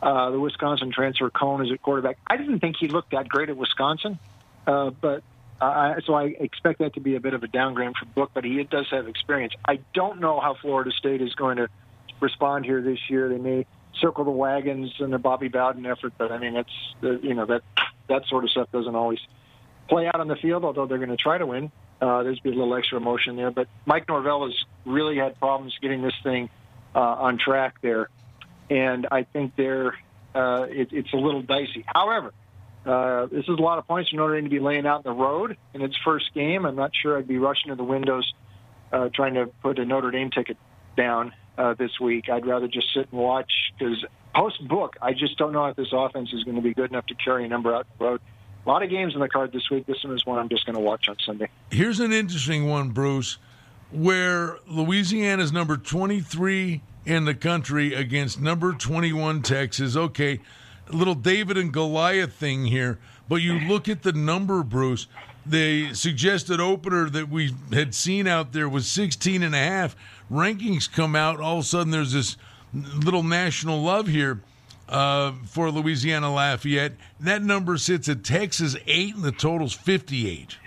Uh, the Wisconsin transfer Coan is at quarterback. I didn't think he looked that great at Wisconsin, uh, but uh, so I expect that to be a bit of a downgrade for Book, but he does have experience. I don't know how Florida State is going to respond here this year. They may circle the wagons in the Bobby Bowden effort, but I mean, it's you know that that sort of stuff doesn't always play out on the field. Although they're going to try to win, uh, there's been a little extra emotion there. But Mike Norvell has really had problems getting this thing uh, on track there, and I think they're uh, it, it's a little dicey. However, uh, this is a lot of points for Notre Dame to be laying out in the road in its first game. I'm not sure I'd be rushing to the windows uh, trying to put a Notre Dame ticket down uh, this week. I'd rather just sit and watch because post book, I just don't know if this offense is going to be good enough to carry a number out the road. A lot of games in the card this week. This one is one I'm just going to watch on Sunday. Here's an interesting one, Bruce, where Louisiana's number 23 in the country against number 21 Texas. Okay, little David and Goliath thing here, but you look at the number, Bruce. The suggested opener that we had seen out there was 16 and a half. Rankings come out, all of a sudden there's this little national love here uh, for Louisiana Lafayette. That number sits at Texas 8 and the total's 58.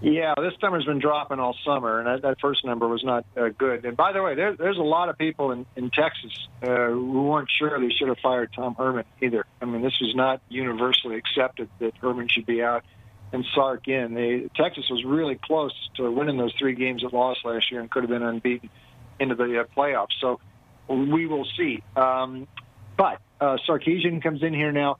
Yeah, this number's been dropping all summer, and that, that first number was not uh, good. And by the way, there, there's a lot of people in, in Texas uh, who weren't sure they should have fired Tom Herman either. I mean, this was not universally accepted that Herman should be out and Sark in. They, Texas was really close to winning those three games it lost last year and could have been unbeaten into the uh, playoffs. So we will see. Um, but uh, Sarkisian comes in here now.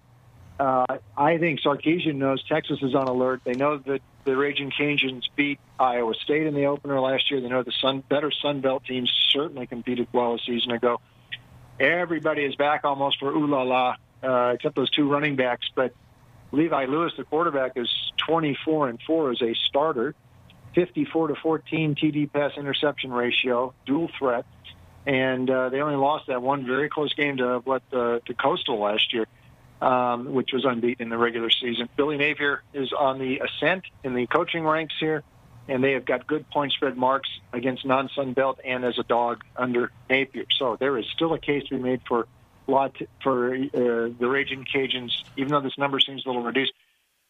Uh, I think Sarkisian knows Texas is on alert. They know that the Raging Cajuns beat Iowa State in the opener last year. They know the Sun, better Sun Belt teams certainly competed well a season ago. Everybody is back almost for ooh la la, uh, except those two running backs. But Levi Lewis, the quarterback, is 24 and four as a starter, 54 to 14 TD pass interception ratio, dual threat, and uh, they only lost that one very close game to what uh, to Coastal last year um, which was unbeaten in the regular season. Billy Napier is on the ascent in the coaching ranks here, and they have got good point spread marks against non-Sun Belt and as a dog under Napier. So there is still a case to be made for lot for uh, the Raging Cajuns, even though this number seems a little reduced.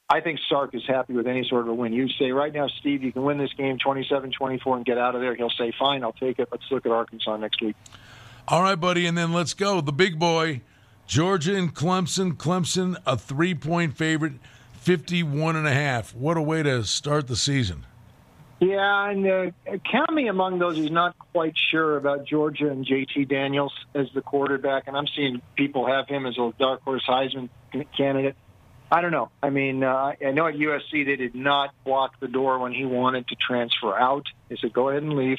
I think Sark is happy with any sort of a win. You say right now, Steve, you can win this game 27-24 and get out of there. He'll say, fine, I'll take it. Let's look at Arkansas next week. All right, buddy, and then let's go. The big boy, Georgia and Clemson. Clemson, a three point favorite, 51 and a half. What a way to start the season. Yeah, and uh, count me among those who's not quite sure about Georgia and JT Daniels as the quarterback. And I'm seeing people have him as a dark horse Heisman candidate. I don't know. I mean, uh, I know at USC they did not block the door when he wanted to transfer out. They said, go ahead and leave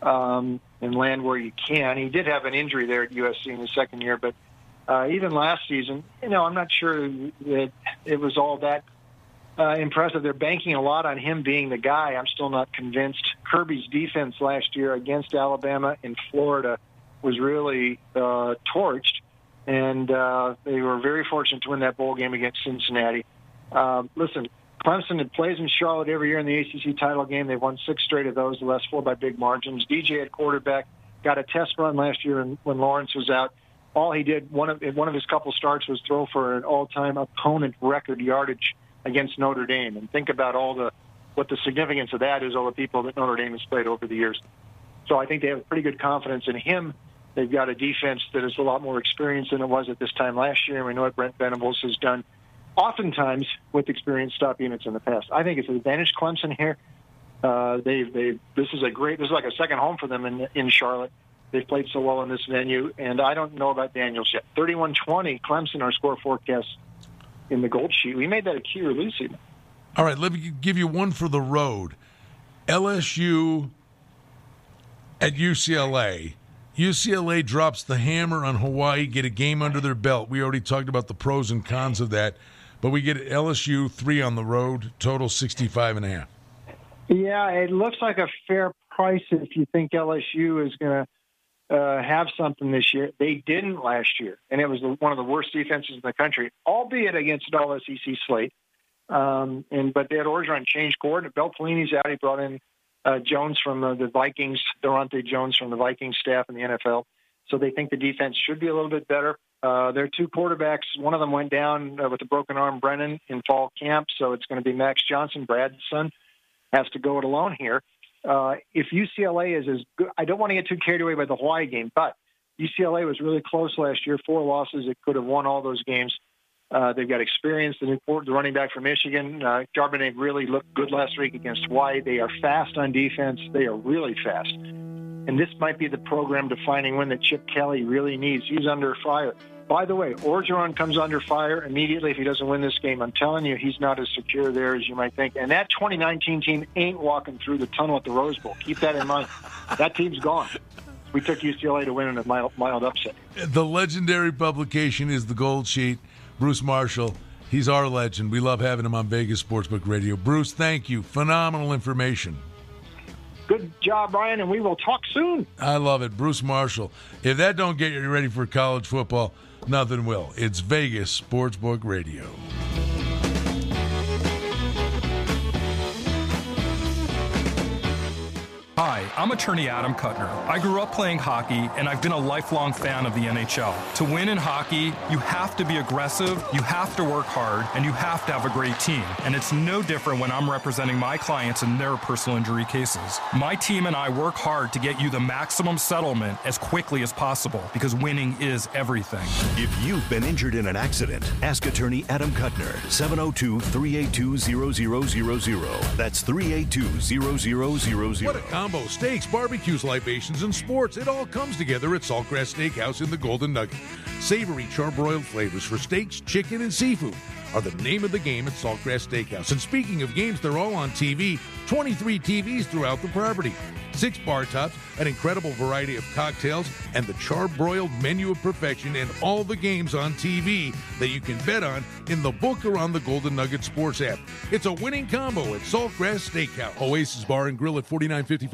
um, and land where you can. He did have an injury there at USC in his second year, but uh, even last season, you know, I'm not sure that it was all that uh, impressive. They're banking a lot on him being the guy. I'm still not convinced. Kirby's defense last year against Alabama and Florida was really uh, torched, and uh, they were very fortunate to win that bowl game against Cincinnati. Uh, listen, Clemson plays in Charlotte every year in the ACC title game. They've won six straight of those, the last four by big margins. DJ at quarterback got a test run last year when Lawrence was out all he did one of one of his couple starts was throw for an all-time opponent record yardage against Notre Dame. And think about all the what the significance of that is all the people that Notre Dame has played over the years. So I think they have pretty good confidence in him. They've got a defense that is a lot more experienced than it was at this time last year. And we know what Brent Venables has done oftentimes with experienced stop units in the past. I think it's an advantage Clemson here. Uh, they they this is a great this is like a second home for them in in Charlotte. They've played so well in this venue, and I don't know about Daniels yet. Thirty-one twenty, Clemson, our score forecast in the gold sheet. We made that a key release. Even. All right, let me give you one for the road. LSU at UCLA. UCLA drops the hammer on Hawaii, get a game under their belt. We already talked about the pros and cons of that, but we get LSU three on the road, total 65 and a half. Yeah, it looks like a fair price if you think LSU is going to uh, have something this year. They didn't last year, and it was one of the worst defenses in the country, albeit against an all SEC slate. Um, and but they had Orgeron change coordinator. Bill Pelini's out. He brought in uh, Jones from the, the Vikings, Daronte Jones from the Vikings staff in the NFL. So they think the defense should be a little bit better. Uh, their two quarterbacks, one of them went down uh, with a broken arm, Brennan, in fall camp. So it's going to be Max Johnson, Brad's son, has to go it alone here. Uh, if UCLA is as good, I don't want to get too carried away by the Hawaii game, but UCLA was really close last year, four losses. It could have won all those games. Uh, they've got experience. The, the running back from Michigan, uh, Charbonnet, really looked good last week against Hawaii. They are fast on defense. They are really fast. And this might be the program defining win that Chip Kelly really needs. He's under fire. By the way, Orgeron comes under fire immediately if he doesn't win this game. I'm telling you, he's not as secure there as you might think. And that 2019 team ain't walking through the tunnel at the Rose Bowl. Keep that in mind. that team's gone. We took UCLA to win in a mild, mild upset. The legendary publication is the Gold Sheet. Bruce Marshall. He's our legend. We love having him on Vegas Sportsbook Radio. Bruce, thank you. Phenomenal information. Good job, Brian, and we will talk soon. I love it. Bruce Marshall. If that don't get you ready for college football, nothing will. It's Vegas Sportsbook Radio. Hi, I'm attorney Adam Kuttner. I grew up playing hockey and I've been a lifelong fan of the NHL. To win in hockey, you have to be aggressive, you have to work hard, and you have to have a great team. And it's no different when I'm representing my clients in their personal injury cases. My team and I work hard to get you the maximum settlement as quickly as possible because winning is everything. If you've been injured in an accident, ask attorney Adam Kuttner, 702 382 0000. That's 382 0000. Combo. Steaks, barbecues, libations, and sports. It all comes together at Saltgrass Steakhouse in the Golden Nugget. Savory charbroiled flavors for steaks, chicken, and seafood are the name of the game at Saltgrass Steakhouse. And speaking of games, they're all on TV. 23 TVs throughout the property. Six bar tops, an incredible variety of cocktails, and the charbroiled menu of perfection, and all the games on TV that you can bet on in the book or on the Golden Nugget Sports app. It's a winning combo at Saltgrass Steakhouse. Oasis Bar and Grill at 4955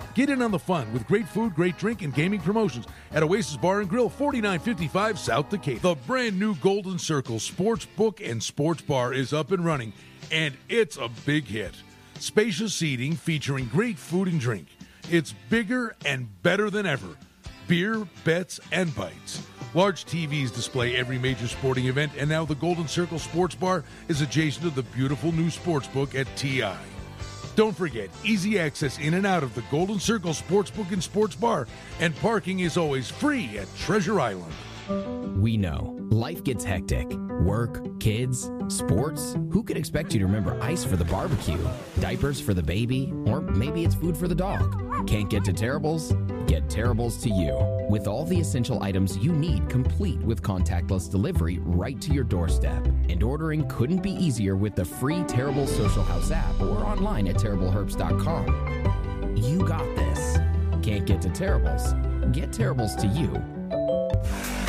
Get in on the fun with great food, great drink, and gaming promotions at Oasis Bar and Grill, 4955 South Decatur. The brand new Golden Circle Sports Book and Sports Bar is up and running, and it's a big hit. Spacious seating featuring great food and drink. It's bigger and better than ever. Beer, bets, and bites. Large TVs display every major sporting event, and now the Golden Circle Sports Bar is adjacent to the beautiful new sports book at TI. Don't forget, easy access in and out of the Golden Circle Sportsbook and Sports Bar, and parking is always free at Treasure Island. We know life gets hectic. Work, kids, sports. Who could expect you to remember ice for the barbecue, diapers for the baby, or maybe it's food for the dog? Can't get to Terribles? Get Terribles to you. With all the essential items you need complete with contactless delivery right to your doorstep. And ordering couldn't be easier with the free Terrible Social House app or online at terribleherbst.com. You got this. Can't get to Terribles? Get Terribles to you.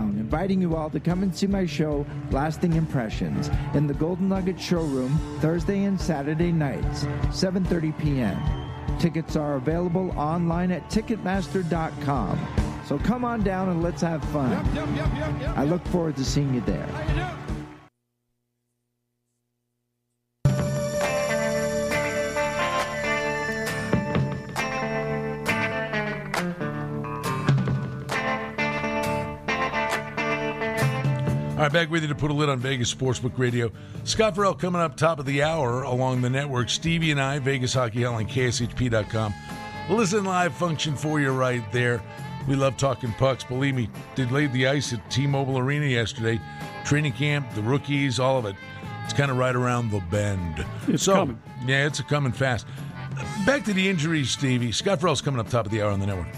Brown, inviting you all to come and see my show, Lasting Impressions, in the Golden Nugget Showroom Thursday and Saturday nights, 7:30 p.m. Tickets are available online at Ticketmaster.com. So come on down and let's have fun. I look forward to seeing you there. Right, back with you to put a lid on Vegas Sportsbook Radio. Scott Farrell coming up top of the hour along the network. Stevie and I, Vegas Hockey Hell on KSHP.com. Listen live function for you right there. We love talking pucks. Believe me, did lay the ice at T-Mobile Arena yesterday. Training camp, the rookies, all of it. It's kind of right around the bend. It's so, coming. Yeah, it's coming fast. Back to the injuries, Stevie. Scott Farrell's coming up top of the hour on the network.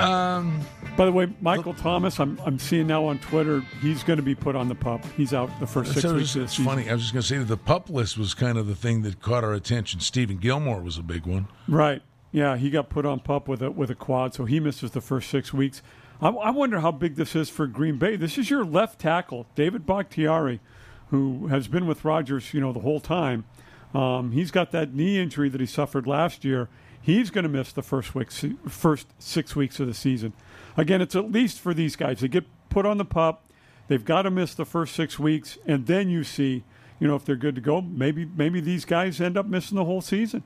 Um, By the way, Michael Thomas, I'm, I'm seeing now on Twitter, he's going to be put on the pup. He's out the first six so weeks it's, of the it's season. funny. I was just going to say that the pup list was kind of the thing that caught our attention. Stephon Gilmore was a big one. Right. Yeah, he got put on pup with a with a quad, so he misses the first six weeks. I, I wonder how big this is for Green Bay. This is your left tackle, David Bakhtiari, who has been with Rodgers, you know, the whole time. Um, he's got that knee injury that he suffered last year. He's going to miss the first week, first six weeks of the season. Again, it's at least for these guys. They get put on the pup. They've got to miss the first six weeks, and then you see, you know, if they're good to go. Maybe maybe these guys end up missing the whole season.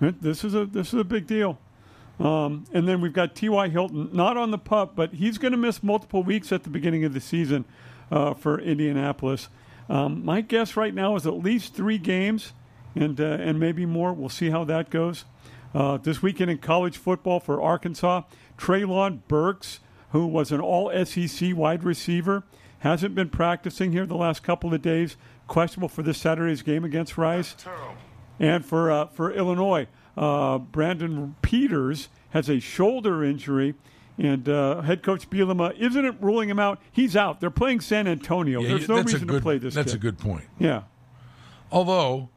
This is a this is a big deal. Um, and then we've got T.Y. Hilton, not on the pup, but he's going to miss multiple weeks at the beginning of the season uh, for Indianapolis. Um, my guess right now is at least three games, and uh, and maybe more. We'll see how that goes. Uh, this weekend in college football for Arkansas, Treylon Burks, who was an All SEC wide receiver, hasn't been practicing here the last couple of days. Questionable for this Saturday's game against Rice. And for uh, for Illinois, uh, Brandon Peters has a shoulder injury, and uh, head coach Bielema isn't ruling him out. He's out. They're playing San Antonio. Yeah, There's no reason good- to play this. That's kid. a good point. Yeah. Although,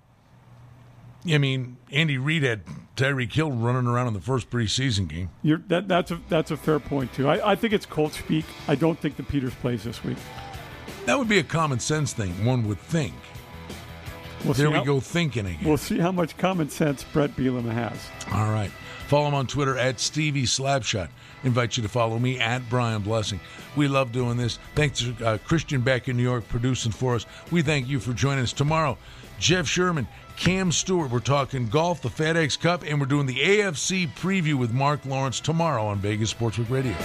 I mean, Andy Reid had Tyreek Hill running around in the first preseason game. You're, that, that's a that's a fair point too. I, I think it's Colt speak. I don't think the Peters plays this week. That would be a common sense thing, one would think. We'll there we how- go thinking again. We'll see how much common sense Bret Bielema has. All right. Follow him on Twitter at Stevie Slapshot. Invite you to follow me at Brian Blessing. We love doing this. Thanks to uh, Christian back in New York producing for us. We thank you for joining us tomorrow. Jeff Sherman, Cam Stewart. We're talking golf, the FedEx Cup, and we're doing the AFC preview with Mark Lawrence tomorrow on Vegas Sportsbook Radio.